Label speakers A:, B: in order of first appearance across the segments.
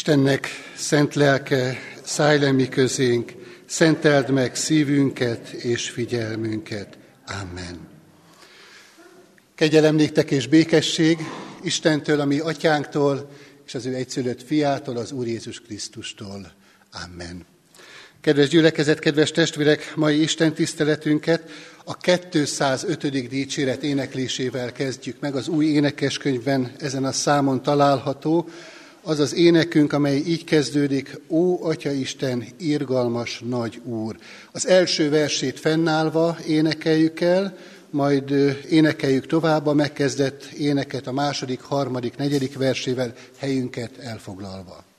A: Istennek szent lelke, szállj le mi közénk, szenteld meg szívünket és figyelmünket. Amen. Kegyelem néktek és békesség Istentől, a mi atyánktól, és az ő egyszülött fiától, az Úr Jézus Krisztustól. Amen. Kedves gyülekezet, kedves testvérek, mai Isten tiszteletünket a 205. dicséret éneklésével kezdjük meg. Az új énekeskönyvben ezen a számon található az az énekünk, amely így kezdődik, Ó, Atya Isten, irgalmas nagy Úr. Az első versét fennállva énekeljük el, majd énekeljük tovább a megkezdett éneket a második, harmadik, negyedik versével helyünket elfoglalva.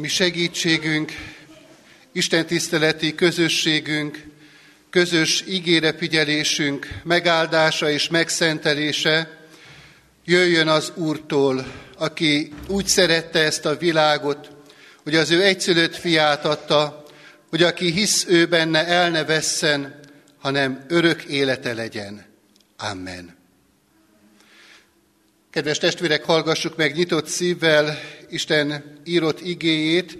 A: Mi segítségünk, Isten tiszteleti közösségünk, közös ígérefigyelésünk megáldása és megszentelése jöjjön az Úrtól, aki úgy szerette ezt a világot, hogy az ő egyszülött fiát adta, hogy aki hisz ő benne, el ne vesszen, hanem örök élete legyen. Amen. Kedves testvérek, hallgassuk meg nyitott szívvel Isten írott igéjét,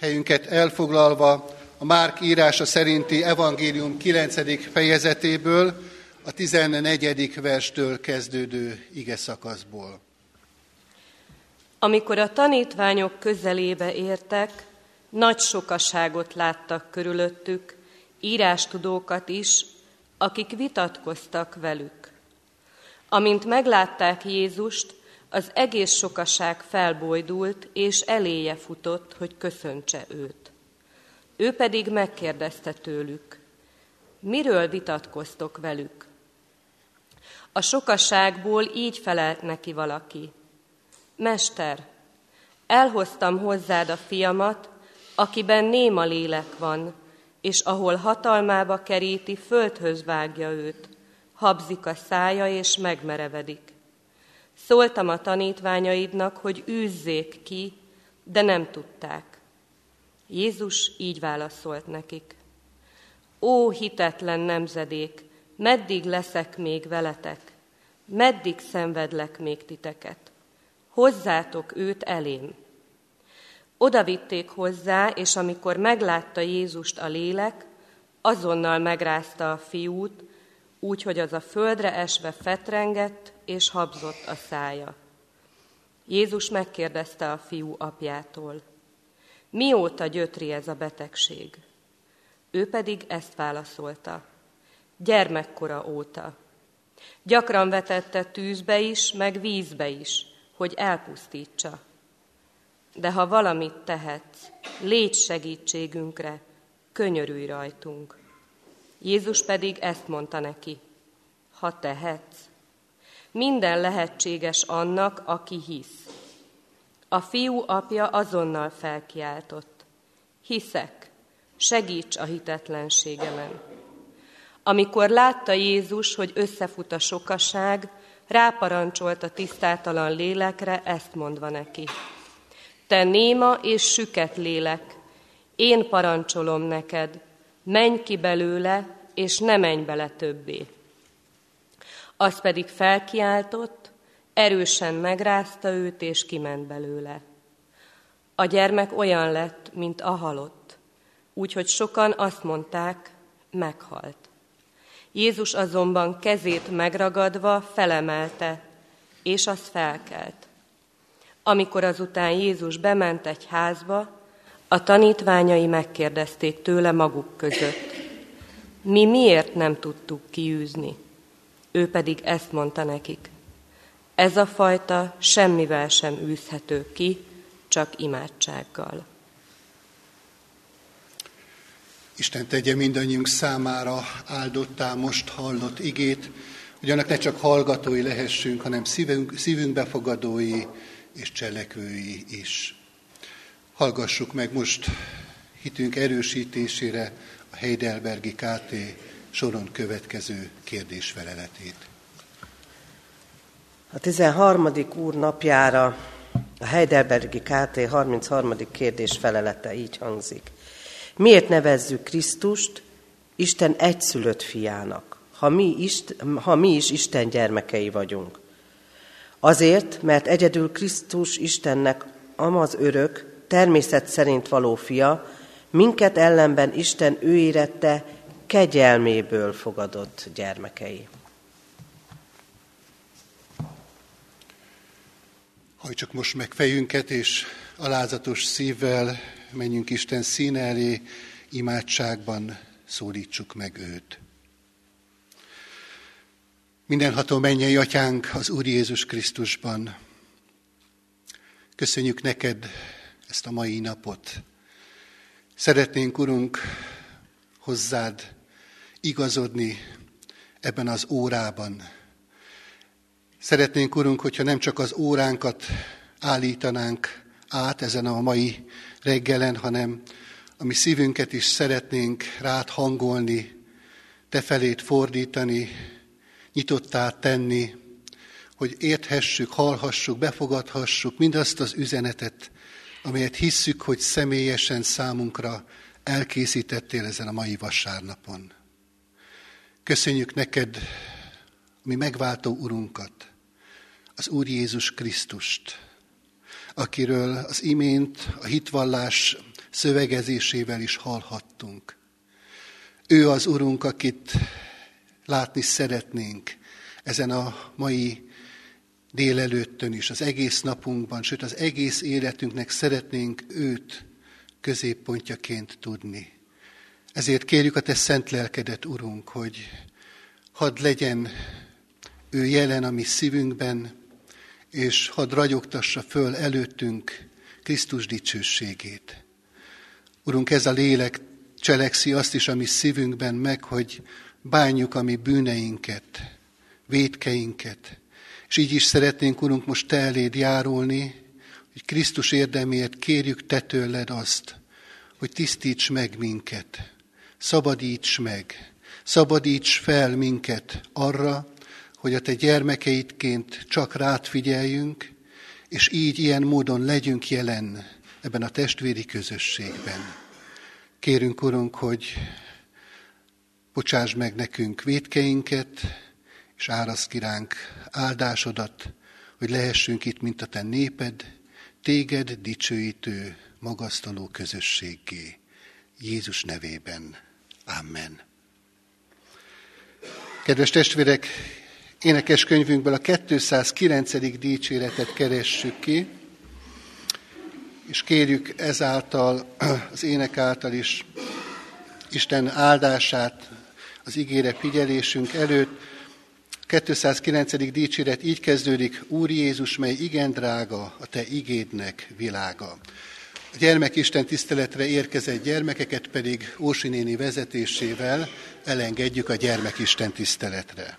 A: helyünket elfoglalva a Márk írása szerinti evangélium 9. fejezetéből, a 14. verstől kezdődő ige szakaszból.
B: Amikor a tanítványok közelébe értek, nagy sokaságot láttak körülöttük, írástudókat is, akik vitatkoztak velük. Amint meglátták Jézust, az egész sokaság felbojdult, és eléje futott, hogy köszöntse őt. Ő pedig megkérdezte tőlük, miről vitatkoztok velük? A sokaságból így felelt neki valaki. Mester, elhoztam hozzád a fiamat, akiben néma lélek van, és ahol hatalmába keríti, földhöz vágja őt, habzik a szája és megmerevedik. Szóltam a tanítványaidnak, hogy űzzék ki, de nem tudták. Jézus így válaszolt nekik. Ó, hitetlen nemzedék, meddig leszek még veletek? Meddig szenvedlek még titeket? Hozzátok őt elém. Oda vitték hozzá, és amikor meglátta Jézust a lélek, azonnal megrázta a fiút, úgy, hogy az a földre esve fetrengett, és habzott a szája. Jézus megkérdezte a fiú apjától, mióta gyötri ez a betegség? Ő pedig ezt válaszolta, gyermekkora óta. Gyakran vetette tűzbe is, meg vízbe is, hogy elpusztítsa. De ha valamit tehetsz, légy segítségünkre, könyörülj rajtunk. Jézus pedig ezt mondta neki, ha tehetsz. Minden lehetséges annak, aki hisz. A fiú apja azonnal felkiáltott. Hiszek, segíts a hitetlenségemen. Amikor látta Jézus, hogy összefut a sokaság, ráparancsolt a tisztátalan lélekre, ezt mondva neki. Te néma és süket lélek, én parancsolom neked, menj ki belőle, és ne menj bele többé. Az pedig felkiáltott, erősen megrázta őt, és kiment belőle. A gyermek olyan lett, mint a halott, úgyhogy sokan azt mondták, meghalt. Jézus azonban kezét megragadva felemelte, és az felkelt. Amikor azután Jézus bement egy házba, a tanítványai megkérdezték tőle maguk között. Mi miért nem tudtuk kiűzni? Ő pedig ezt mondta nekik. Ez a fajta semmivel sem űzhető ki, csak imádsággal.
A: Isten tegye mindannyiunk számára áldottá most hallott igét, hogy annak ne csak hallgatói lehessünk, hanem szívünk, szívünk befogadói és cselekvői is. Hallgassuk meg most hitünk erősítésére a Heidelbergi KT soron következő kérdésfeleletét.
C: A 13. úr napjára a Heidelbergi KT 33. kérdés felelete így hangzik. Miért nevezzük Krisztust Isten egyszülött fiának, ha mi, ist, ha mi is Isten gyermekei vagyunk? Azért, mert egyedül Krisztus Istennek amaz örök, természet szerint való fia, minket ellenben Isten ő érette, kegyelméből fogadott gyermekei.
A: Hajtsuk most meg fejünket, és alázatos szívvel menjünk Isten színe elé, imádságban szólítsuk meg őt. Mindenható mennyei atyánk az Úr Jézus Krisztusban. Köszönjük neked ezt a mai napot. Szeretnénk, Urunk, hozzád igazodni ebben az órában. Szeretnénk, Urunk, hogyha nem csak az óránkat állítanánk át ezen a mai reggelen, hanem a mi szívünket is szeretnénk rád hangolni, te felét fordítani, nyitottá tenni, hogy érthessük, hallhassuk, befogadhassuk mindazt az üzenetet, amelyet hisszük, hogy személyesen számunkra elkészítettél ezen a mai vasárnapon. Köszönjük neked, mi megváltó Urunkat, az Úr Jézus Krisztust, akiről az imént a hitvallás szövegezésével is hallhattunk. Ő az Urunk, akit látni szeretnénk ezen a mai délelőttön is, az egész napunkban, sőt az egész életünknek szeretnénk őt középpontjaként tudni. Ezért kérjük a Te szent lelkedet, Urunk, hogy hadd legyen ő jelen a mi szívünkben, és hadd ragyogtassa föl előttünk Krisztus dicsőségét. Urunk, ez a lélek cselekszi azt is a mi szívünkben meg, hogy bánjuk a mi bűneinket, védkeinket. És így is szeretnénk, Urunk, most Te eléd járulni, hogy Krisztus érdemért kérjük Te tőled azt, hogy tisztíts meg minket, szabadíts meg, szabadíts fel minket arra, hogy a Te gyermekeidként csak rád figyeljünk, és így ilyen módon legyünk jelen ebben a testvéri közösségben. Kérünk, Urunk, hogy bocsáss meg nekünk védkeinket, és áraszt kiránk áldásodat, hogy lehessünk itt, mint a Te néped, téged dicsőítő, magasztaló közösséggé. Jézus nevében. Amen. Kedves testvérek, énekes könyvünkből a 209. dicséretet keressük ki, és kérjük ezáltal, az ének által is Isten áldását az ígére figyelésünk előtt. 209. dicséret így kezdődik, Úr Jézus, mely igen drága, a Te igédnek világa. A gyermekisten tiszteletre érkezett gyermekeket pedig Ósi néni vezetésével elengedjük a gyermekisten tiszteletre.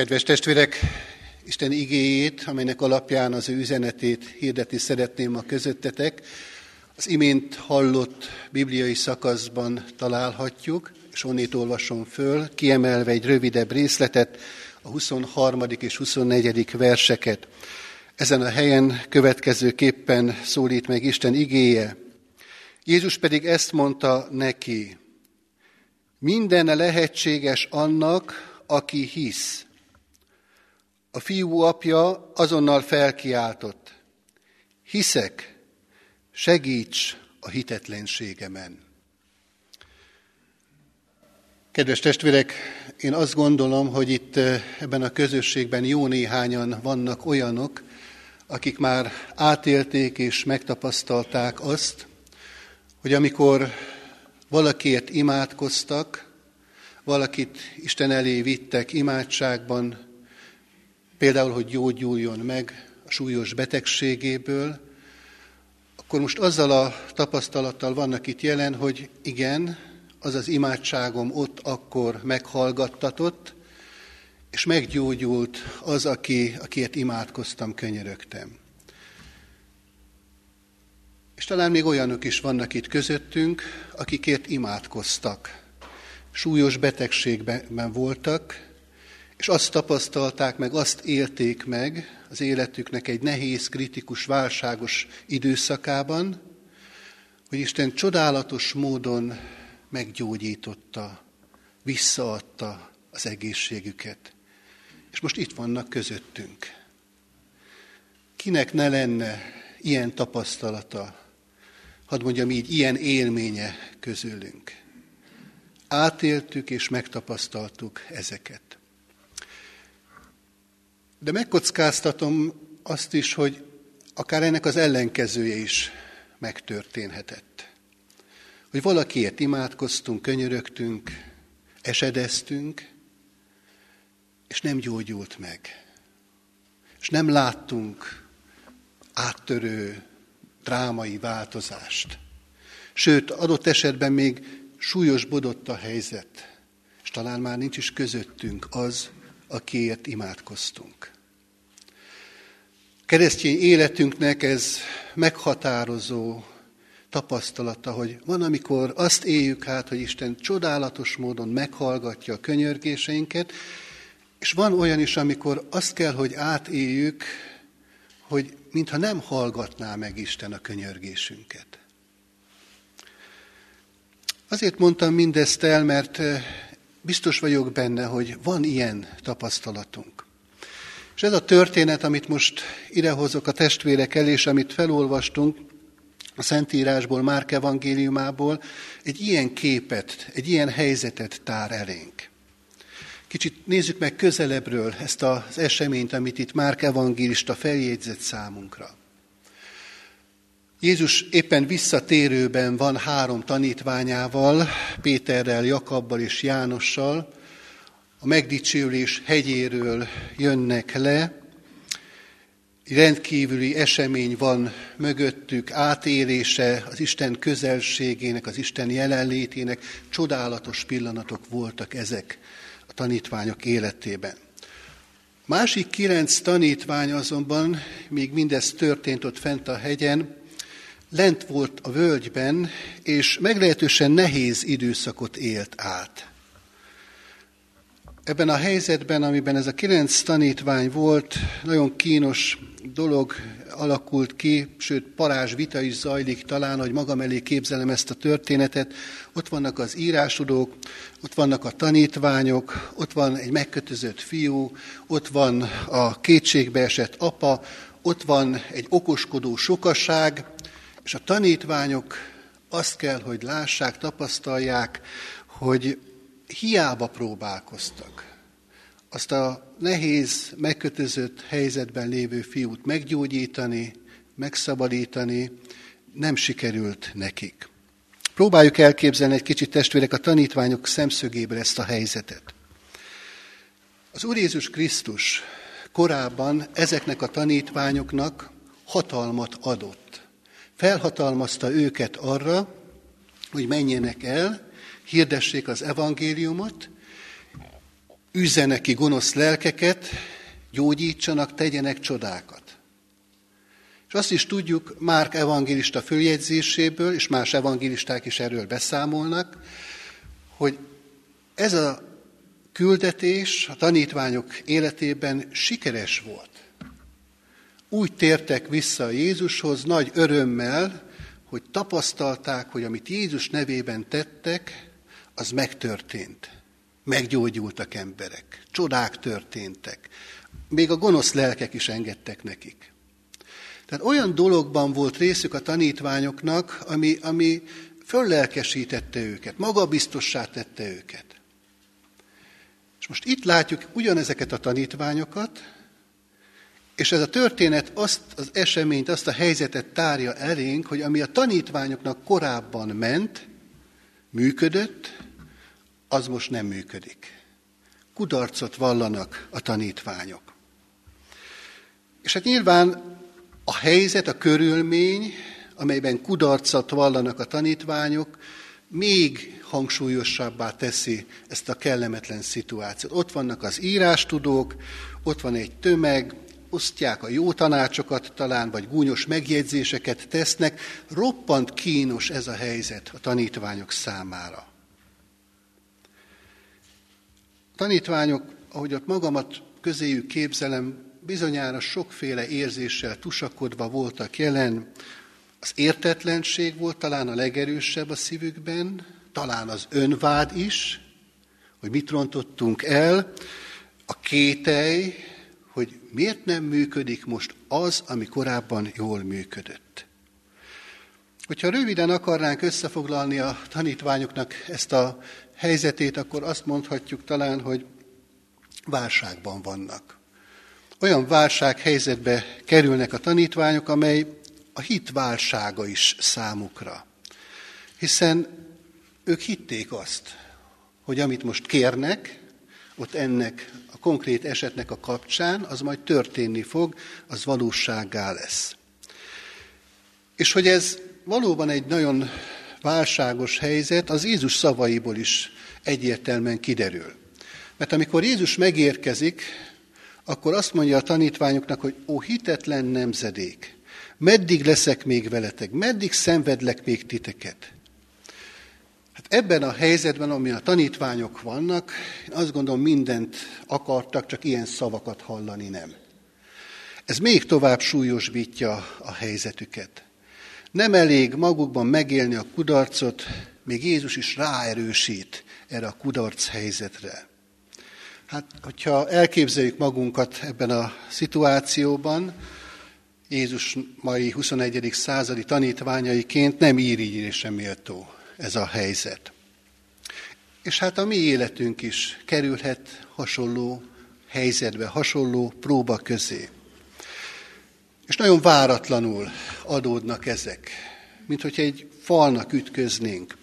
A: Kedves testvérek, Isten igéjét, amelynek alapján az ő üzenetét hirdetni szeretném a közöttetek, az imént hallott bibliai szakaszban találhatjuk, és onnét olvasom föl, kiemelve egy rövidebb részletet, a 23. és 24. verseket. Ezen a helyen következőképpen szólít meg Isten igéje. Jézus pedig ezt mondta neki, minden lehetséges annak, aki hisz. A fiú apja azonnal felkiáltott, hiszek, segíts a hitetlenségemen. Kedves testvérek, én azt gondolom, hogy itt eh, ebben a közösségben jó néhányan vannak olyanok, akik már átélték és megtapasztalták azt, hogy amikor valakiért imádkoztak, valakit Isten elé vittek imádságban, például, hogy gyógyuljon meg a súlyos betegségéből, akkor most azzal a tapasztalattal vannak itt jelen, hogy igen, az az imádságom ott akkor meghallgattatott, és meggyógyult az, aki, akiért imádkoztam, könyörögtem. És talán még olyanok is vannak itt közöttünk, akikért imádkoztak. Súlyos betegségben voltak, és azt tapasztalták meg, azt élték meg az életüknek egy nehéz, kritikus, válságos időszakában, hogy Isten csodálatos módon meggyógyította, visszaadta az egészségüket. És most itt vannak közöttünk. Kinek ne lenne ilyen tapasztalata, hadd mondjam így, ilyen élménye közülünk. Átéltük és megtapasztaltuk ezeket. De megkockáztatom azt is, hogy akár ennek az ellenkezője is megtörténhetett. Hogy valakiért imádkoztunk, könyörögtünk, esedeztünk, és nem gyógyult meg. És nem láttunk áttörő, drámai változást. Sőt, adott esetben még súlyosbodott a helyzet, és talán már nincs is közöttünk az, akiért imádkoztunk. Keresztény életünknek ez meghatározó tapasztalata, hogy van, amikor azt éljük át, hogy Isten csodálatos módon meghallgatja a könyörgéseinket, és van olyan is, amikor azt kell, hogy átéljük, hogy mintha nem hallgatná meg Isten a könyörgésünket. Azért mondtam mindezt el, mert eh, biztos vagyok benne, hogy van ilyen tapasztalatunk. És ez a történet, amit most idehozok a testvérek elé, és amit felolvastunk a Szentírásból, Márk evangéliumából, egy ilyen képet, egy ilyen helyzetet tár elénk. Kicsit nézzük meg közelebbről ezt az eseményt, amit itt Márk evangélista feljegyzett számunkra. Jézus éppen visszatérőben van három tanítványával, Péterrel, Jakabbal és Jánossal, a megdicsőlés hegyéről jönnek le, rendkívüli esemény van mögöttük, átélése az Isten közelségének, az Isten jelenlétének, csodálatos pillanatok voltak ezek a tanítványok életében. Másik kilenc tanítvány azonban, még mindez történt ott fent a hegyen, lent volt a völgyben, és meglehetősen nehéz időszakot élt át. Ebben a helyzetben, amiben ez a kilenc tanítvány volt, nagyon kínos dolog alakult ki, sőt parázs vita is zajlik talán, hogy magam elé képzelem ezt a történetet. Ott vannak az írásudók, ott vannak a tanítványok, ott van egy megkötözött fiú, ott van a kétségbeesett apa, ott van egy okoskodó sokaság, és a tanítványok azt kell, hogy lássák, tapasztalják, hogy hiába próbálkoztak azt a nehéz, megkötözött helyzetben lévő fiút meggyógyítani, megszabadítani, nem sikerült nekik. Próbáljuk elképzelni egy kicsit testvérek a tanítványok szemszögéből ezt a helyzetet. Az Úr Jézus Krisztus korábban ezeknek a tanítványoknak hatalmat adott. Felhatalmazta őket arra, hogy menjenek el, hirdessék az evangéliumot, üzzenek ki gonosz lelkeket, gyógyítsanak, tegyenek csodákat. És azt is tudjuk Márk evangélista följegyzéséből, és más evangélisták is erről beszámolnak, hogy ez a küldetés a tanítványok életében sikeres volt. Úgy tértek vissza Jézushoz nagy örömmel, hogy tapasztalták, hogy amit Jézus nevében tettek, az megtörtént. Meggyógyultak emberek, csodák történtek. Még a gonosz lelkek is engedtek nekik. Tehát olyan dologban volt részük a tanítványoknak, ami, ami föllelkesítette őket, magabiztossá tette őket. És most itt látjuk ugyanezeket a tanítványokat, És ez a történet azt az eseményt, azt a helyzetet tárja elénk, hogy ami a tanítványoknak korábban ment, működött, az most nem működik. Kudarcot vallanak a tanítványok. És hát nyilván a helyzet, a körülmény, amelyben kudarcot vallanak a tanítványok, még hangsúlyosabbá teszi ezt a kellemetlen szituációt. Ott vannak az írástudók, ott van egy tömeg, osztják a jó tanácsokat talán, vagy gúnyos megjegyzéseket tesznek. Roppant kínos ez a helyzet a tanítványok számára. A tanítványok, ahogy ott magamat közéjük képzelem, bizonyára sokféle érzéssel tusakodva voltak jelen. Az értetlenség volt talán a legerősebb a szívükben, talán az önvád is, hogy mit rontottunk el, a kételj, hogy miért nem működik most az, ami korábban jól működött. Hogyha röviden akarnánk összefoglalni a tanítványoknak ezt a helyzetét, akkor azt mondhatjuk talán, hogy válságban vannak. Olyan válsághelyzetbe kerülnek a tanítványok, amely a hit válsága is számukra. Hiszen ők hitték azt, hogy amit most kérnek, ott ennek konkrét esetnek a kapcsán, az majd történni fog, az valósággá lesz. És hogy ez valóban egy nagyon válságos helyzet, az Jézus szavaiból is egyértelműen kiderül. Mert amikor Jézus megérkezik, akkor azt mondja a tanítványoknak, hogy ó, hitetlen nemzedék, meddig leszek még veletek, meddig szenvedlek még titeket. Ebben a helyzetben, ami a tanítványok vannak, én azt gondolom mindent akartak, csak ilyen szavakat hallani nem. Ez még tovább súlyosbítja a helyzetüket. Nem elég magukban megélni a kudarcot, még Jézus is ráerősít erre a kudarc helyzetre. Hát, hogyha elképzeljük magunkat ebben a szituációban, Jézus mai 21. századi tanítványaiként nem írigyrésre méltó ez a helyzet. És hát a mi életünk is kerülhet hasonló helyzetbe, hasonló próba közé. És nagyon váratlanul adódnak ezek, mint hogy egy falnak ütköznénk.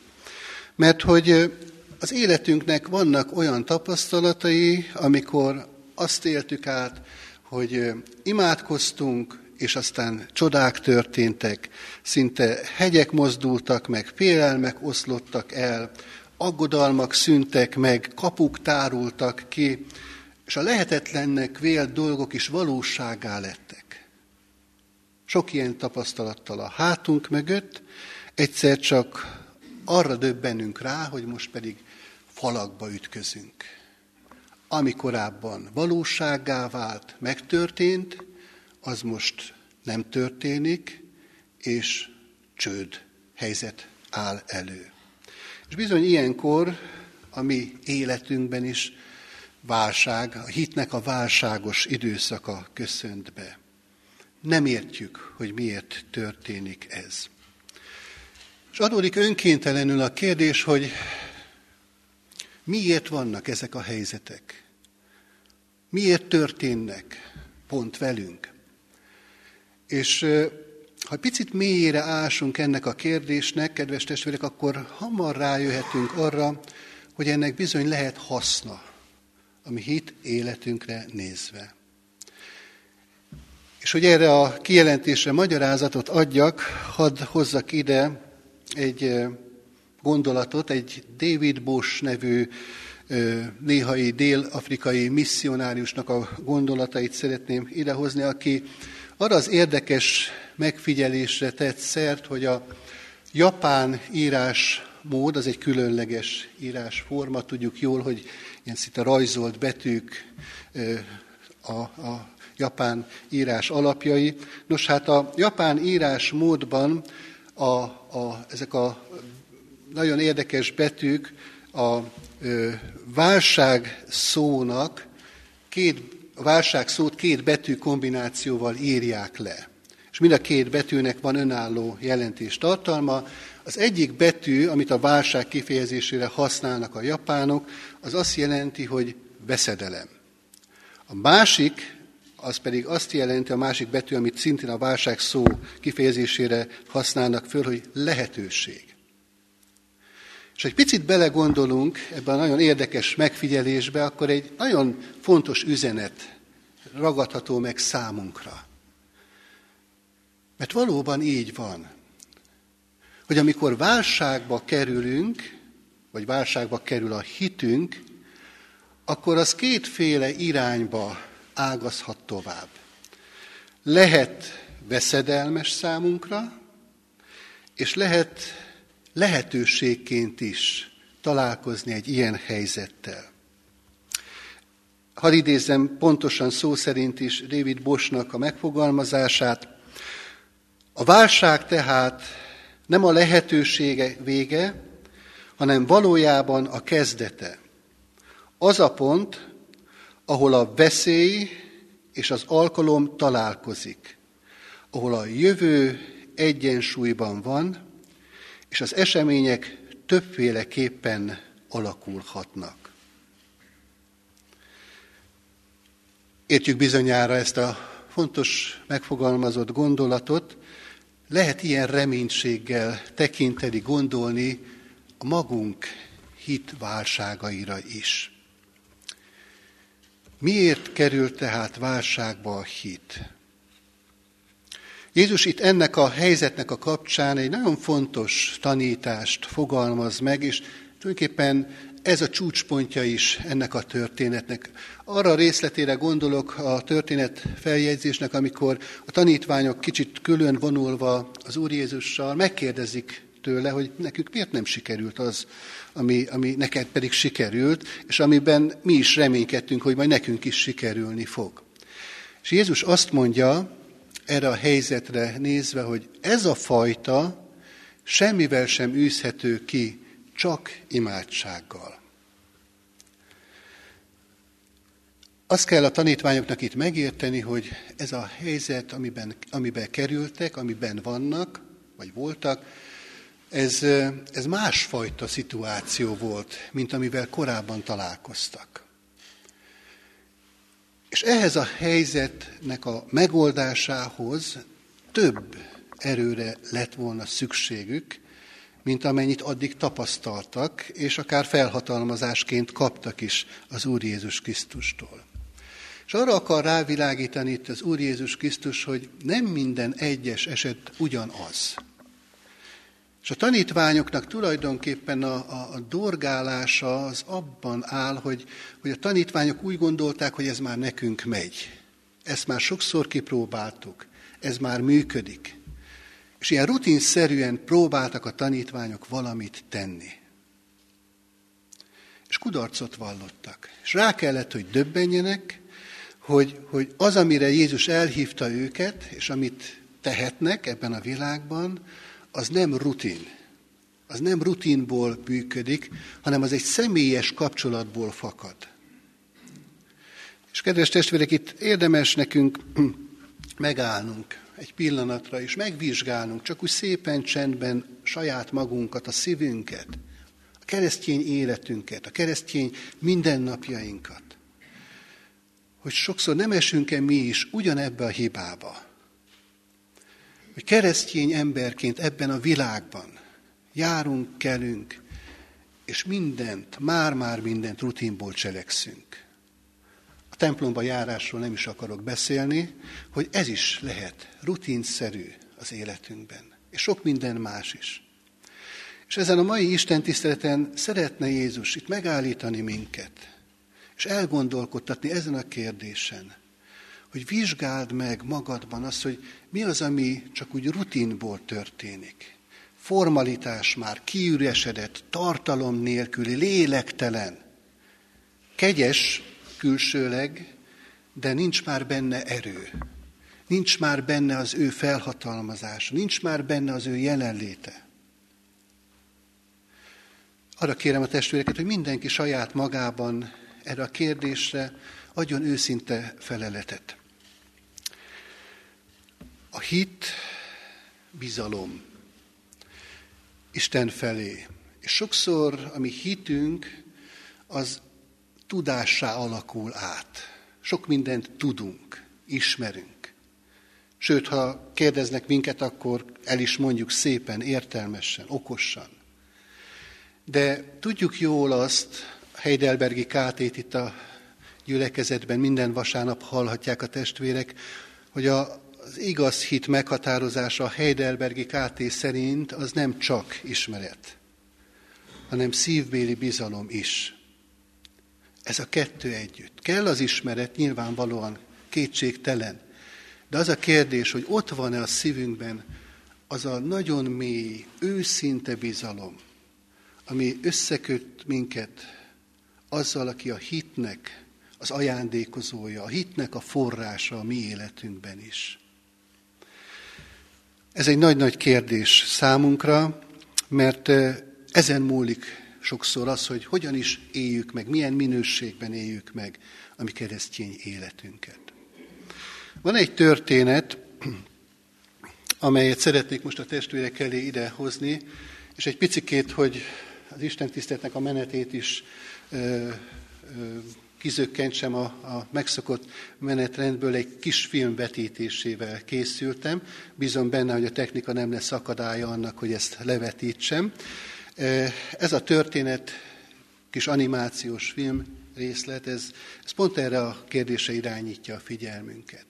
A: Mert hogy az életünknek vannak olyan tapasztalatai, amikor azt éltük át, hogy imádkoztunk, és aztán csodák történtek, szinte hegyek mozdultak meg, pélelmek oszlottak el, aggodalmak szüntek meg, kapuk tárultak ki, és a lehetetlennek vélt dolgok is valóságá lettek. Sok ilyen tapasztalattal a hátunk mögött, egyszer csak arra döbbenünk rá, hogy most pedig falakba ütközünk. Ami korábban valósággá vált, megtörtént, az most nem történik, és csőd helyzet áll elő. És bizony ilyenkor a mi életünkben is válság, a hitnek a válságos időszaka köszönt be. Nem értjük, hogy miért történik ez. És adódik önkéntelenül a kérdés, hogy Miért vannak ezek a helyzetek? Miért történnek pont velünk? És ha picit mélyére ásunk ennek a kérdésnek, kedves testvérek, akkor hamar rájöhetünk arra, hogy ennek bizony lehet haszna, ami hit életünkre nézve. És hogy erre a kijelentésre magyarázatot adjak, hadd hozzak ide egy gondolatot, egy David Bosch nevű néhai dél-afrikai misszionáriusnak a gondolatait szeretném idehozni, aki arra az érdekes megfigyelésre tett szert, hogy a japán írás mód, az egy különleges írásforma, tudjuk jól, hogy ilyen szinte rajzolt betűk a, a japán írás alapjai. Nos, hát a japán írás módban a, a, ezek a nagyon érdekes betűk a válság szónak, két, a válság szót két betű kombinációval írják le. És mind a két betűnek van önálló jelentés tartalma. Az egyik betű, amit a válság kifejezésére használnak a japánok, az azt jelenti, hogy veszedelem. A másik az pedig azt jelenti, a másik betű, amit szintén a válság szó kifejezésére használnak föl, hogy lehetőség. És egy picit belegondolunk ebben a nagyon érdekes megfigyelésbe, akkor egy nagyon fontos üzenet ragadható meg számunkra. Mert valóban így van, hogy amikor válságba kerülünk, vagy válságba kerül a hitünk, akkor az kétféle irányba ágazhat tovább. Lehet veszedelmes számunkra, és lehet lehetőségként is találkozni egy ilyen helyzettel. Hadd idézzem pontosan szó szerint is David Bosnak a megfogalmazását. A válság tehát nem a lehetősége vége, hanem valójában a kezdete. Az a pont, ahol a veszély és az alkalom találkozik, ahol a jövő egyensúlyban van, és az események többféleképpen alakulhatnak. Értjük bizonyára ezt a fontos megfogalmazott gondolatot, lehet ilyen reménységgel tekinteni, gondolni a magunk hit válságaira is. Miért került tehát válságba a hit? Jézus itt ennek a helyzetnek a kapcsán egy nagyon fontos tanítást fogalmaz meg, és tulajdonképpen ez a csúcspontja is ennek a történetnek. Arra a részletére gondolok a történet feljegyzésnek, amikor a tanítványok kicsit külön vonulva az Úr Jézussal megkérdezik tőle, hogy nekünk miért nem sikerült az, ami, ami neked pedig sikerült, és amiben mi is reménykedtünk, hogy majd nekünk is sikerülni fog. És Jézus azt mondja erre a helyzetre nézve, hogy ez a fajta semmivel sem űzhető ki, csak imádsággal. Azt kell a tanítványoknak itt megérteni, hogy ez a helyzet, amiben, amiben kerültek, amiben vannak, vagy voltak, ez, ez másfajta szituáció volt, mint amivel korábban találkoztak. És ehhez a helyzetnek a megoldásához több erőre lett volna szükségük, mint amennyit addig tapasztaltak, és akár felhatalmazásként kaptak is az Úr Jézus Krisztustól. És arra akar rávilágítani itt az Úr Jézus Krisztus, hogy nem minden egyes eset ugyanaz. És a tanítványoknak tulajdonképpen a, a, a dorgálása az abban áll, hogy, hogy a tanítványok úgy gondolták, hogy ez már nekünk megy. Ezt már sokszor kipróbáltuk, ez már működik. És ilyen rutinszerűen próbáltak a tanítványok valamit tenni. És kudarcot vallottak. És rá kellett, hogy döbbenjenek, hogy, hogy az, amire Jézus elhívta őket, és amit tehetnek ebben a világban, az nem rutin. Az nem rutinból működik, hanem az egy személyes kapcsolatból fakad. És kedves testvérek, itt érdemes nekünk megállnunk egy pillanatra, és megvizsgálnunk csak úgy szépen csendben saját magunkat, a szívünket, a keresztény életünket, a keresztény mindennapjainkat hogy sokszor nem esünk-e mi is ugyanebbe a hibába. Hogy keresztény emberként ebben a világban járunk, kelünk, és mindent, már-már mindent rutinból cselekszünk. A templomba járásról nem is akarok beszélni, hogy ez is lehet rutinszerű az életünkben, és sok minden más is. És ezen a mai Isten tiszteleten szeretne Jézus itt megállítani minket, és elgondolkodtatni ezen a kérdésen, hogy vizsgáld meg magadban azt, hogy mi az, ami csak úgy rutinból történik. Formalitás már kiüresedett, tartalom nélküli, lélektelen, kegyes külsőleg, de nincs már benne erő. Nincs már benne az ő felhatalmazása, nincs már benne az ő jelenléte. Arra kérem a testvéreket, hogy mindenki saját magában erre a kérdésre adjon őszinte feleletet. A hit, bizalom Isten felé. És sokszor a mi hitünk az tudássá alakul át. Sok mindent tudunk. ismerünk. Sőt, ha kérdeznek minket, akkor el is mondjuk szépen, értelmesen, okosan. De tudjuk jól azt, Heidelbergi kátét itt a gyülekezetben minden vasárnap hallhatják a testvérek, hogy a, az igaz hit meghatározása a Heidelbergi KT szerint az nem csak ismeret, hanem szívbéli bizalom is. Ez a kettő együtt. Kell az ismeret, nyilvánvalóan kétségtelen. De az a kérdés, hogy ott van-e a szívünkben az a nagyon mély, őszinte bizalom, ami összeköt minket azzal, aki a hitnek az ajándékozója, a hitnek a forrása a mi életünkben is. Ez egy nagy-nagy kérdés számunkra, mert ezen múlik sokszor az, hogy hogyan is éljük meg, milyen minőségben éljük meg a mi keresztény életünket. Van egy történet, amelyet szeretnék most a testvérek elé idehozni, és egy picikét, hogy az Isten tiszteletnek a menetét is ö, ö, kizökkentsem a, a megszokott menetrendből, egy kis film vetítésével készültem. Bízom benne, hogy a technika nem lesz akadálya annak, hogy ezt levetítsem. Ez a történet, kis animációs film részlet, ez, ez pont erre a kérdése irányítja a figyelmünket,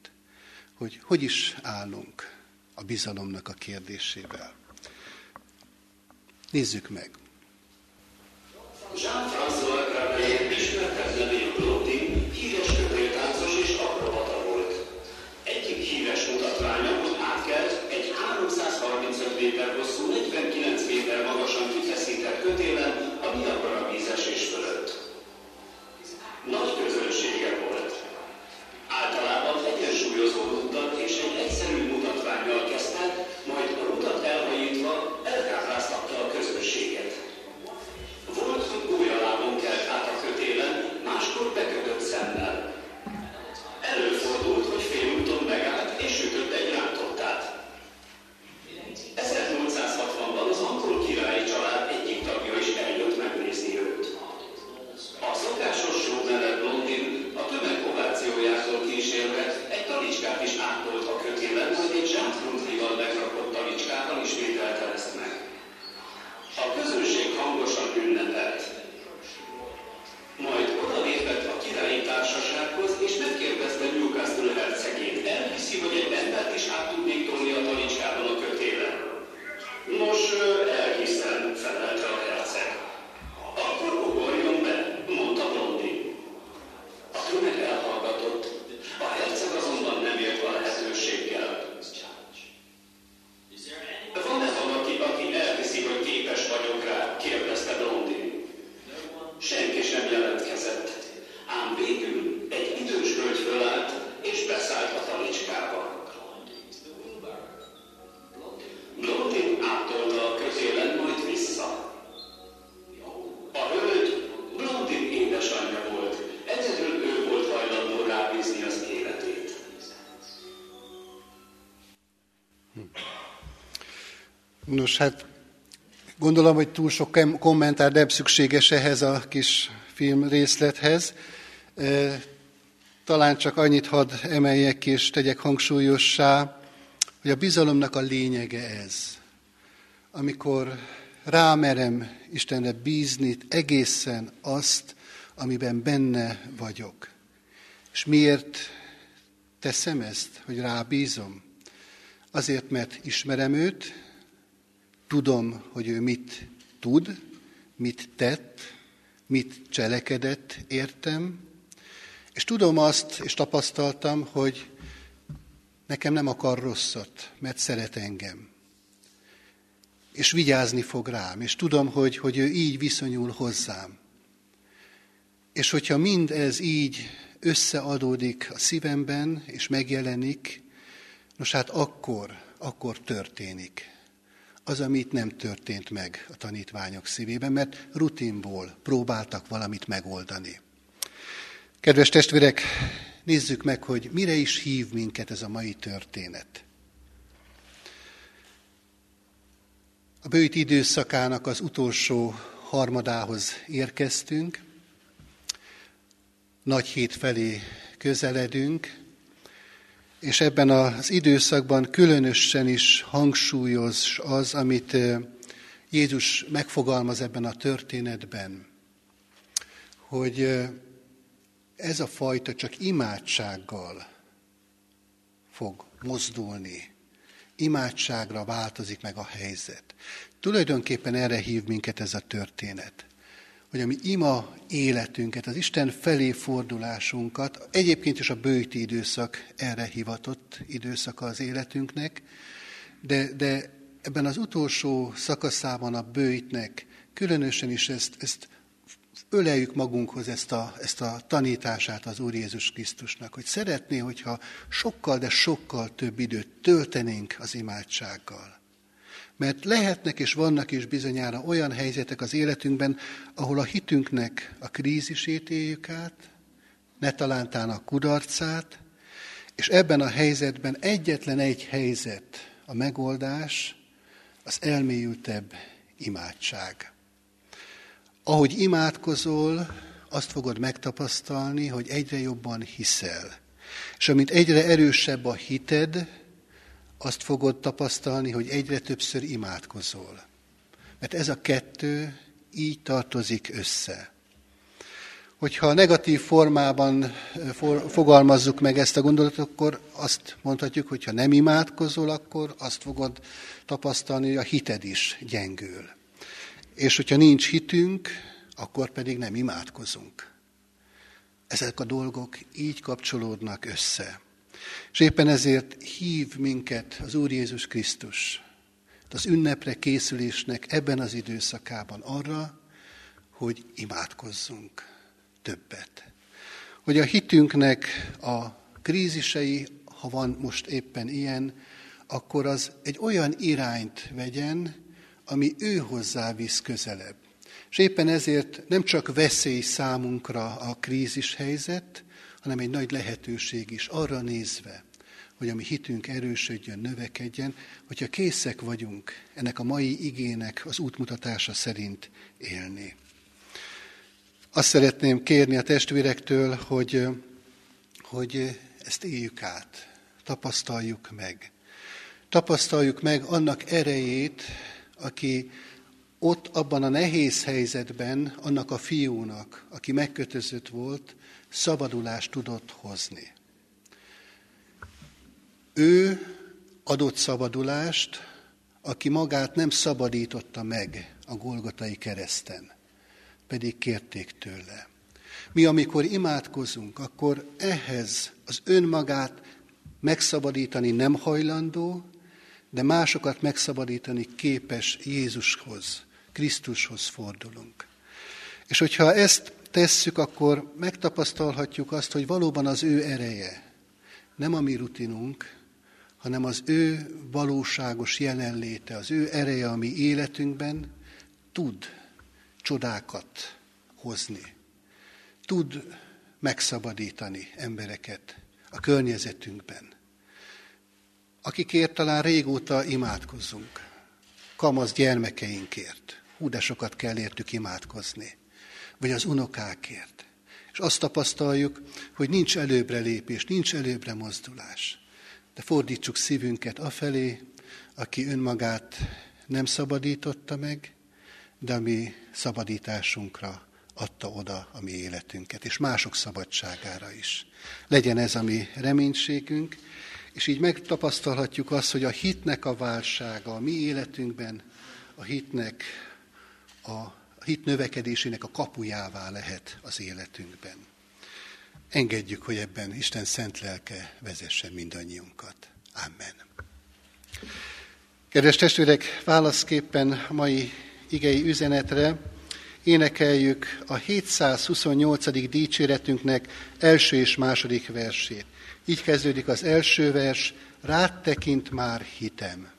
A: hogy hogy is állunk a bizalomnak a kérdésével. Nézzük meg. Jean-François Nagy közönsége volt. Általában egyensúlyozó ruttal és egy egyszerű mutatványjal kezdte, majd a rutat elhajítva elkápráztatta a közönséget. Volt, hogy gólyalábon kelt át a kötélen, máskor bekötött szemmel. Előfordult, hogy Nos, hát gondolom, hogy túl sok kommentár nem szükséges ehhez a kis film részlethez. Talán csak annyit hadd emeljek és tegyek hangsúlyossá, hogy a bizalomnak a lényege ez. Amikor rámerem Istenre bízni egészen azt, amiben benne vagyok. És miért teszem ezt, hogy rábízom? Azért, mert ismerem őt, Tudom, hogy ő mit tud, mit tett, mit cselekedett, értem, és tudom azt, és tapasztaltam, hogy nekem nem akar rosszat, mert szeret engem. És vigyázni fog rám, és tudom, hogy, hogy ő így viszonyul hozzám. És hogyha mind ez így összeadódik a szívemben, és megjelenik, nos hát akkor, akkor történik az, amit nem történt meg a tanítványok szívében, mert rutinból próbáltak valamit megoldani. Kedves testvérek, nézzük meg, hogy mire is hív minket ez a mai történet. A bőjt időszakának az utolsó harmadához érkeztünk, nagy hét felé közeledünk, és ebben az időszakban különösen is hangsúlyos az, amit Jézus megfogalmaz ebben a történetben, hogy ez a fajta csak imádsággal fog mozdulni. Imádságra változik meg a helyzet. Tulajdonképpen erre hív minket ez a történet hogy a mi ima életünket, az Isten felé fordulásunkat, egyébként is a bőti időszak erre hivatott időszaka az életünknek, de, de ebben az utolsó szakaszában a bőjtnek különösen is ezt, ezt öleljük magunkhoz ezt a, ezt a tanítását az Úr Jézus Krisztusnak, hogy szeretné, hogyha sokkal, de sokkal több időt töltenénk az imádsággal. Mert lehetnek és vannak is bizonyára olyan helyzetek az életünkben, ahol a hitünknek a krízisét éljük át, ne talántán a kudarcát, és ebben a helyzetben egyetlen egy helyzet, a megoldás, az elmélyültebb imádság. Ahogy imádkozol, azt fogod megtapasztalni, hogy egyre jobban hiszel. És amint egyre erősebb a hited, azt fogod tapasztalni, hogy egyre többször imádkozol. Mert ez a kettő így tartozik össze. Hogyha negatív formában fogalmazzuk meg ezt a gondolatot, akkor azt mondhatjuk, hogy ha nem imádkozol, akkor azt fogod tapasztalni, hogy a hited is gyengül. És hogyha nincs hitünk, akkor pedig nem imádkozunk. Ezek a dolgok így kapcsolódnak össze. És éppen ezért hív minket az Úr Jézus Krisztus az ünnepre készülésnek ebben az időszakában arra, hogy imádkozzunk többet. Hogy a hitünknek a krízisei, ha van most éppen ilyen, akkor az egy olyan irányt vegyen, ami ő hozzá visz közelebb. És éppen ezért nem csak veszély számunkra a krízis helyzet, hanem egy nagy lehetőség is arra nézve, hogy a mi hitünk erősödjön, növekedjen, hogyha készek vagyunk ennek a mai igének az útmutatása szerint élni. Azt szeretném kérni a testvérektől, hogy, hogy ezt éljük át, tapasztaljuk meg. Tapasztaljuk meg annak erejét, aki ott abban a nehéz helyzetben annak a fiúnak, aki megkötözött volt, szabadulást tudott hozni. Ő adott szabadulást, aki magát nem szabadította meg a Golgotai kereszten, pedig kérték tőle. Mi, amikor imádkozunk, akkor ehhez az önmagát megszabadítani nem hajlandó, de másokat megszabadítani képes Jézushoz, Krisztushoz fordulunk. És hogyha ezt tesszük, akkor megtapasztalhatjuk azt, hogy valóban az ő ereje, nem a mi rutinunk, hanem az ő valóságos jelenléte, az ő ereje a mi életünkben tud csodákat hozni. Tud megszabadítani embereket a környezetünkben. Akikért talán régóta imádkozunk, kamasz gyermekeinkért. Hú, de sokat kell értük imádkozni vagy az unokákért. És azt tapasztaljuk, hogy nincs előbbre lépés, nincs előbbre mozdulás. De fordítsuk szívünket afelé, aki önmagát nem szabadította meg, de a mi szabadításunkra adta oda a mi életünket, és mások szabadságára is. Legyen ez a mi reménységünk, és így megtapasztalhatjuk azt, hogy a hitnek a válsága a mi életünkben, a hitnek a hit növekedésének a kapujává lehet az életünkben. Engedjük, hogy ebben Isten szent lelke vezessen mindannyiunkat. Amen. Kedves testvérek, válaszképpen a mai igei üzenetre énekeljük a 728. dicséretünknek első és második versét. Így kezdődik az első vers, rád tekint már hitem.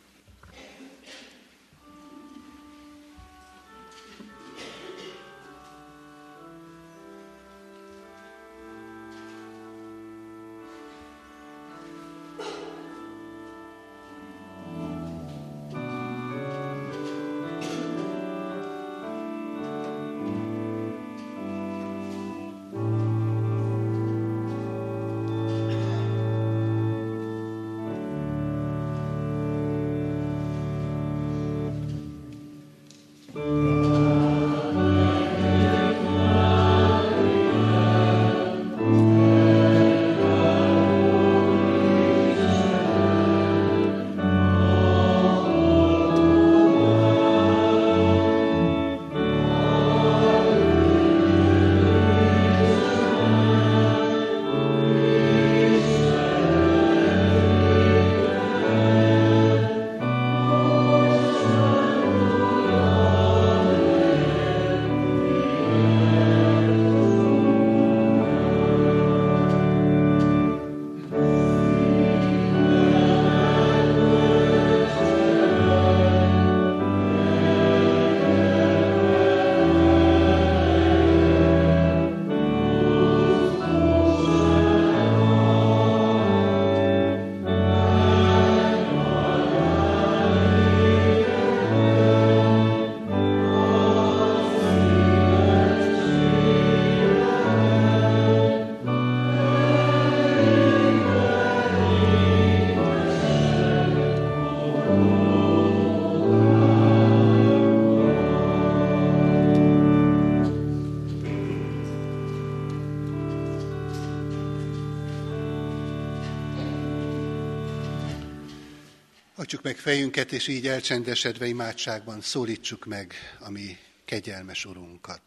A: Hagyjuk meg fejünket, és így elcsendesedve imádságban szólítsuk meg a mi kegyelmes Urunkat.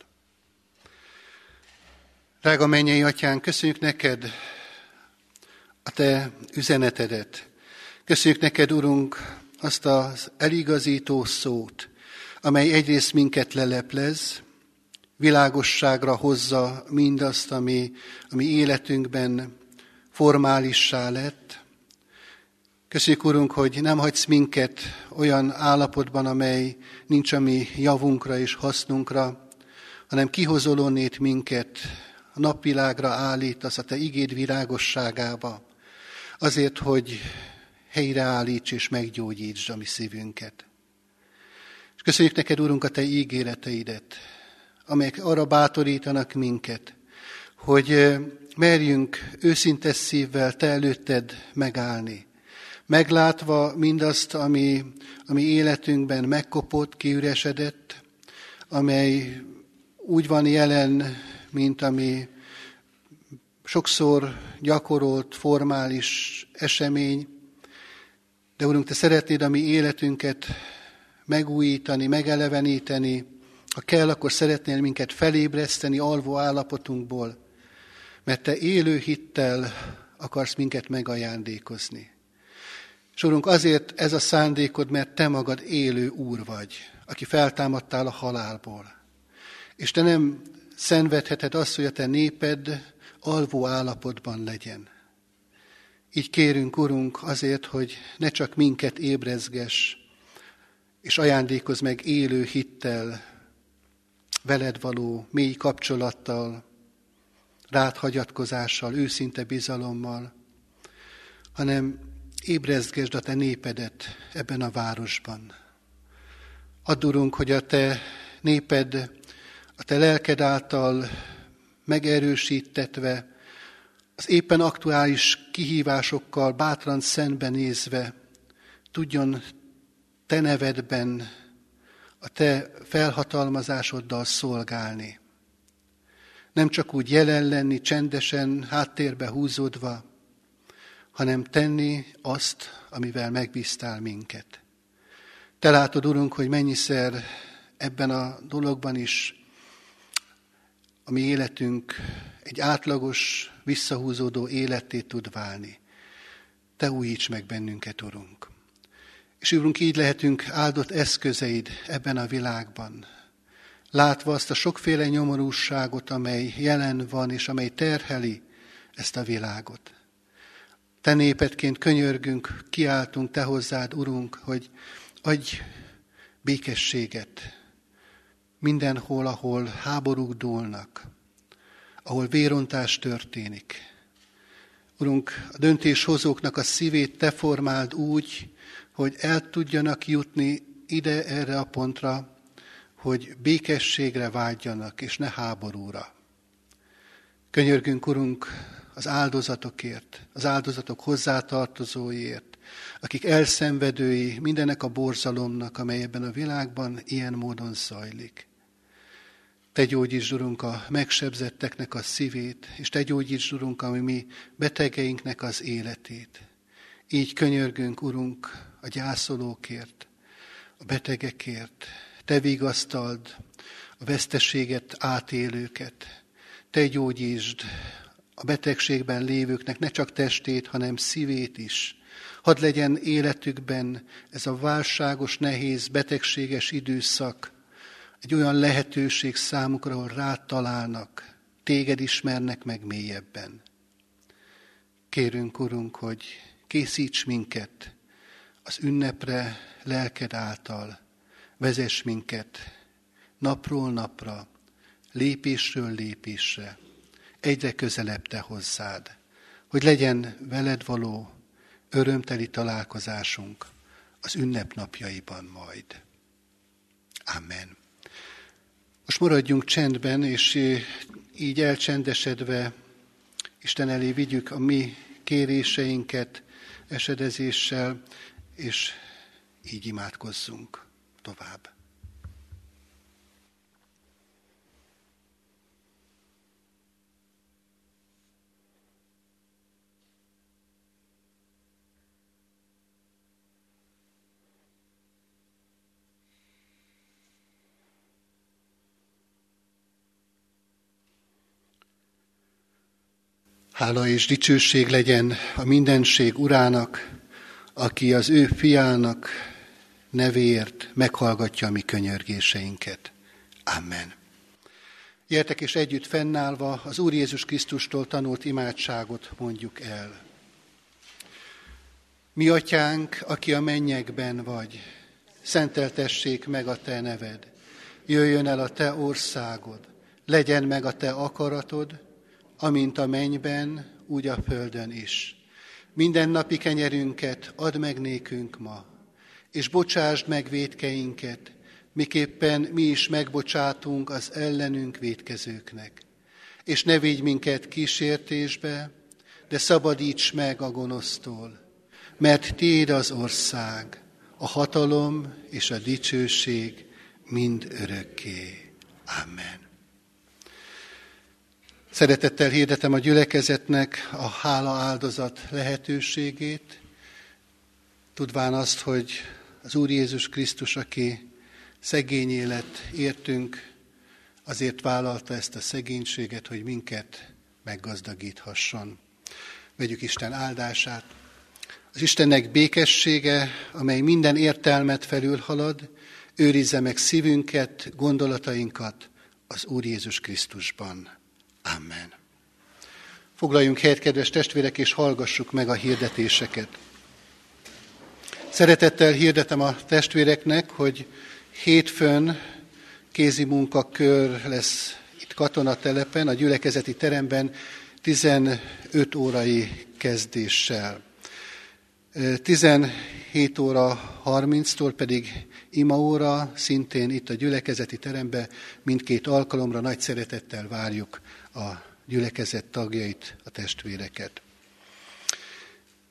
A: Drága mennyei atyán, köszönjük neked a te üzenetedet. Köszönjük neked, Urunk, azt az eligazító szót, amely egyrészt minket leleplez, világosságra hozza mindazt, ami, ami életünkben formálissá lett, Köszönjük, Urunk, hogy nem hagysz minket olyan állapotban, amely nincs a mi javunkra és hasznunkra, hanem kihozolónét minket a napvilágra állítasz a Te igéd virágosságába, azért, hogy helyreállíts és meggyógyítsd a mi szívünket. És köszönjük neked, Urunk, a Te ígéreteidet, amelyek arra bátorítanak minket, hogy merjünk őszinte szívvel Te előtted megállni, meglátva mindazt, ami, ami életünkben megkopott, kiüresedett, amely úgy van jelen, mint ami sokszor gyakorolt, formális esemény, de Urunk, Te szeretnéd a mi életünket megújítani, megeleveníteni, ha kell, akkor szeretnél minket felébreszteni alvó állapotunkból, mert Te élő hittel akarsz minket megajándékozni. És Urunk, azért ez a szándékod, mert Te magad élő Úr vagy, aki feltámadtál a halálból. És Te nem szenvedheted azt, hogy a Te néped alvó állapotban legyen. Így kérünk, Urunk, azért, hogy ne csak minket ébrezges, és ajándékoz meg élő hittel, veled való mély kapcsolattal, rád hagyatkozással, őszinte bizalommal, hanem ébrezgesd a te népedet ebben a városban. Addurunk, hogy a te néped a te lelked által megerősítetve, az éppen aktuális kihívásokkal bátran szembenézve tudjon te nevedben a te felhatalmazásoddal szolgálni. Nem csak úgy jelen lenni, csendesen, háttérbe húzódva, hanem tenni azt, amivel megbíztál minket. Te látod, Urunk, hogy mennyiszer ebben a dologban is a mi életünk egy átlagos, visszahúzódó életét tud válni. Te újíts meg bennünket, Urunk. És Urunk, így lehetünk áldott eszközeid ebben a világban, látva azt a sokféle nyomorúságot, amely jelen van, és amely terheli ezt a világot. Te népetként könyörgünk, kiáltunk Te hozzád, Urunk, hogy adj békességet mindenhol, ahol háborúk dúlnak, ahol vérontás történik. Urunk, a döntéshozóknak a szívét Te formáld úgy, hogy el tudjanak jutni ide, erre a pontra, hogy békességre vágyjanak, és ne háborúra. Könyörgünk, Urunk, az áldozatokért, az áldozatok hozzátartozóiért, akik elszenvedői mindenek a borzalomnak, amely ebben a világban ilyen módon zajlik. Te gyógyítsd, Urunk, a megsebzetteknek a szívét, és Te gyógyítsd, Urunk, ami mi betegeinknek az életét. Így könyörgünk, Urunk, a gyászolókért, a betegekért. Te vigasztald a veszteséget átélőket. Te gyógyítsd a betegségben lévőknek ne csak testét, hanem szívét is. Hadd legyen életükben ez a válságos, nehéz, betegséges időszak egy olyan lehetőség számukra, ahol rád találnak, téged ismernek meg mélyebben. Kérünk, Urunk, hogy készíts minket az ünnepre lelked által, vezess minket napról napra, lépésről lépésre, egyre közelebb te hozzád, hogy legyen veled való örömteli találkozásunk az ünnepnapjaiban majd. Amen. Most maradjunk csendben, és így elcsendesedve Isten elé vigyük a mi kéréseinket esedezéssel, és így imádkozzunk tovább. Hála és dicsőség legyen a mindenség urának, aki az ő fiának nevéért meghallgatja a mi könyörgéseinket. Amen. Gyertek és együtt fennállva az Úr Jézus Krisztustól tanult imádságot mondjuk el. Mi atyánk, aki a mennyekben vagy, szenteltessék meg a te neved. Jöjjön el a te országod, legyen meg a te akaratod, amint a mennyben, úgy a földön is. Minden napi kenyerünket add meg nékünk ma, és bocsásd meg védkeinket, miképpen mi is megbocsátunk az ellenünk védkezőknek. És ne vigy minket kísértésbe, de szabadíts meg a gonosztól, mert Tiéd az ország, a hatalom és a dicsőség mind örökké. Amen. Szeretettel hirdetem a gyülekezetnek a hála áldozat lehetőségét, tudván azt, hogy az Úr Jézus Krisztus, aki szegény élet értünk, azért vállalta ezt a szegénységet, hogy minket meggazdagíthasson. Vegyük Isten áldását. Az Istennek békessége, amely minden értelmet felülhalad, őrizze meg szívünket, gondolatainkat az Úr Jézus Krisztusban. Amen. Foglaljunk helyet, kedves testvérek, és hallgassuk meg a hirdetéseket. Szeretettel hirdetem a testvéreknek, hogy hétfőn kézi munkakör lesz itt katonatelepen, a gyülekezeti teremben 15 órai kezdéssel. 17 óra 30-tól pedig ima óra, szintén itt a gyülekezeti teremben mindkét alkalomra nagy szeretettel várjuk a gyülekezet tagjait, a testvéreket.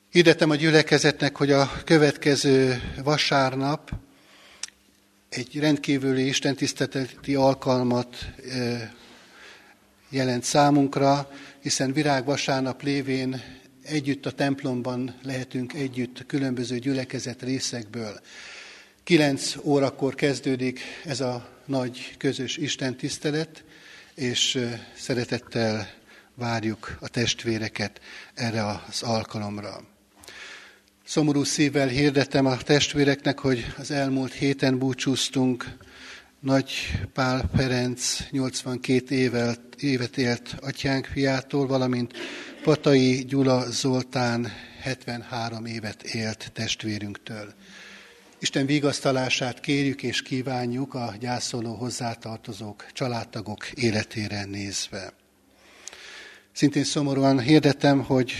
A: Hirdetem a gyülekezetnek, hogy a következő vasárnap egy rendkívüli istentiszteleti alkalmat jelent számunkra, hiszen virág vasárnap lévén együtt a templomban lehetünk együtt különböző gyülekezet részekből. Kilenc órakor kezdődik ez a nagy közös Isten tisztelet, és szeretettel várjuk a testvéreket erre az alkalomra. Szomorú szívvel hirdetem a testvéreknek, hogy az elmúlt héten búcsúztunk Nagy Pál Ferenc 82 évet, évet élt atyánk fiától, valamint Patai Gyula Zoltán 73 évet élt testvérünktől. Isten vigasztalását kérjük és kívánjuk a gyászoló hozzátartozók, családtagok életére nézve. Szintén szomorúan hirdetem, hogy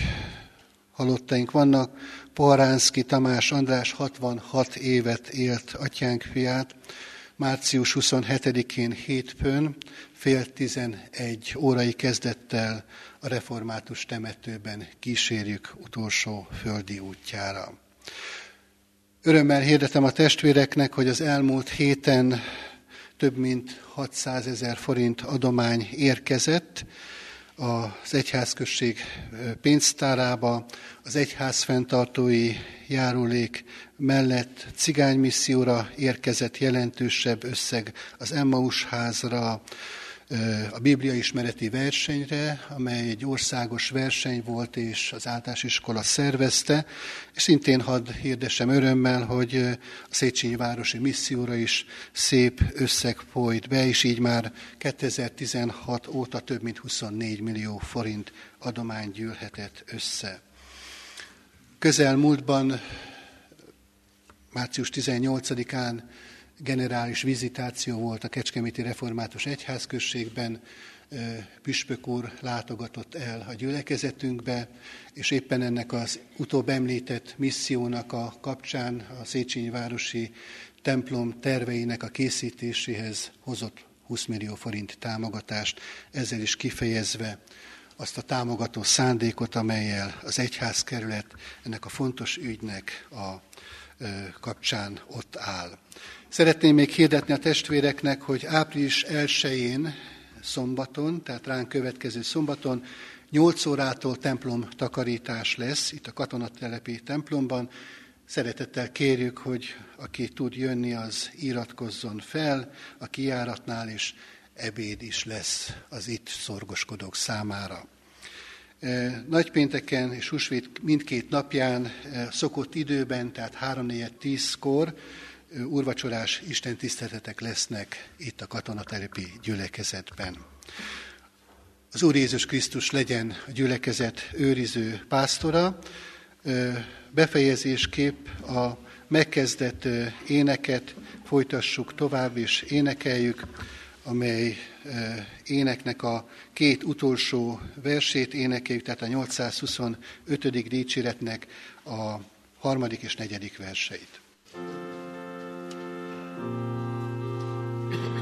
A: halottaink vannak. Poharánszki Tamás András 66 évet élt atyánk fiát. Március 27-én hétfőn fél tizenegy órai kezdettel a református temetőben kísérjük utolsó földi útjára. Örömmel hirdetem a testvéreknek, hogy az elmúlt héten több mint 600 ezer forint adomány érkezett az egyházközség pénztárába, az egyház járulék mellett cigánymisszióra érkezett jelentősebb összeg az Emmaus házra, a Biblia ismereti versenyre, amely egy országos verseny volt, és az általános iskola szervezte, és szintén hadd hirdessem örömmel, hogy a Széchenyi Városi Misszióra is szép összeg folyt be, és így már 2016 óta több mint 24 millió forint adomány gyűlhetett össze. Közelmúltban, március 18-án generális vizitáció volt a Kecskeméti Református Egyházközségben, Püspök úr látogatott el a gyülekezetünkbe, és éppen ennek az utóbb említett missziónak a kapcsán a Széchenyi Városi templom terveinek a készítéséhez hozott 20 millió forint támogatást, ezzel is kifejezve azt a támogató szándékot, amelyel az egyházkerület ennek a fontos ügynek a kapcsán ott áll. Szeretném még hirdetni a testvéreknek, hogy április 1-én szombaton, tehát ránk következő szombaton 8 órától templom takarítás lesz itt a katonatelepi templomban. Szeretettel kérjük, hogy aki tud jönni, az iratkozzon fel a kijáratnál, és ebéd is lesz az itt szorgoskodók számára. Nagypénteken és húsvét mindkét napján szokott időben, tehát 3-4-10-kor úrvacsorás istentiszteletek lesznek itt a katonatelepi gyülekezetben. Az Úr Jézus Krisztus legyen a gyülekezet őriző pásztora. Befejezésképp a megkezdett éneket folytassuk tovább és énekeljük, amely éneknek a két utolsó versét énekeljük, tehát a 825. dicséretnek a harmadik és negyedik verseit. Thank you.